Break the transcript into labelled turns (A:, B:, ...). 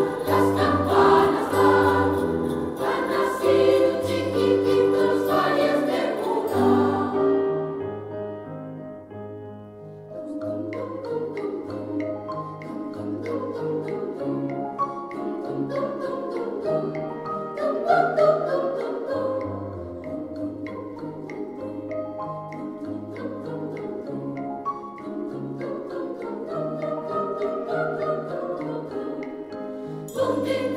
A: Senhor. Zum Ding